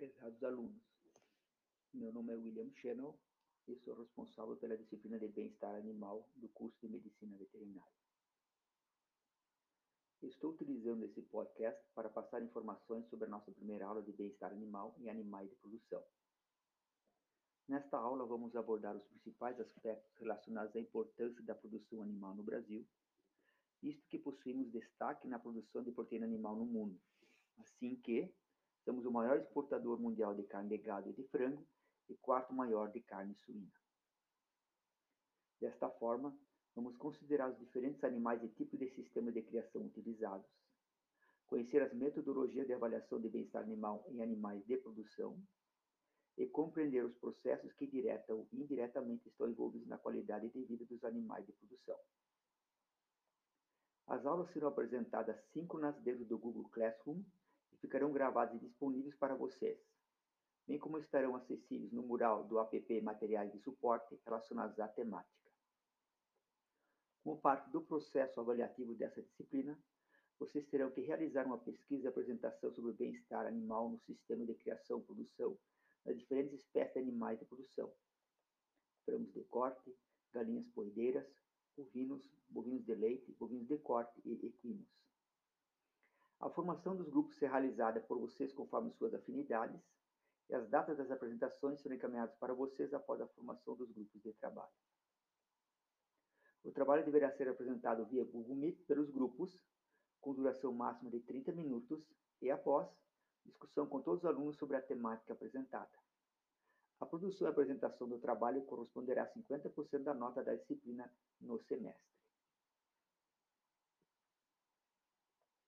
Prezados alunos, meu nome é William Channel e sou responsável pela disciplina de Bem-Estar Animal do curso de Medicina Veterinária. Estou utilizando esse podcast para passar informações sobre a nossa primeira aula de Bem-Estar Animal e Animais de Produção. Nesta aula, vamos abordar os principais aspectos relacionados à importância da produção animal no Brasil, visto que possuímos destaque na produção de proteína animal no mundo, assim que Somos o maior exportador mundial de carne de gado e de frango e quarto maior de carne suína. Desta forma, vamos considerar os diferentes animais e tipos de sistema de criação utilizados, conhecer as metodologias de avaliação de bem-estar animal em animais de produção e compreender os processos que direta ou indiretamente estão envolvidos na qualidade de vida dos animais de produção. As aulas serão apresentadas síncronas dentro do Google Classroom ficarão gravados e disponíveis para vocês, bem como estarão acessíveis no mural do app Materiais de Suporte relacionados à temática. Como parte do processo avaliativo dessa disciplina, vocês terão que realizar uma pesquisa e apresentação sobre o bem-estar animal no sistema de criação e produção das diferentes espécies de animais de produção, frangos de corte, galinhas poedeiras, bovinos, bovinos de leite, bovinos de corte e equinos. A formação dos grupos será realizada por vocês conforme suas afinidades e as datas das apresentações serão encaminhadas para vocês após a formação dos grupos de trabalho. O trabalho deverá ser apresentado via Google Meet pelos grupos, com duração máxima de 30 minutos e após discussão com todos os alunos sobre a temática apresentada. A produção e apresentação do trabalho corresponderá a 50% da nota da disciplina no semestre.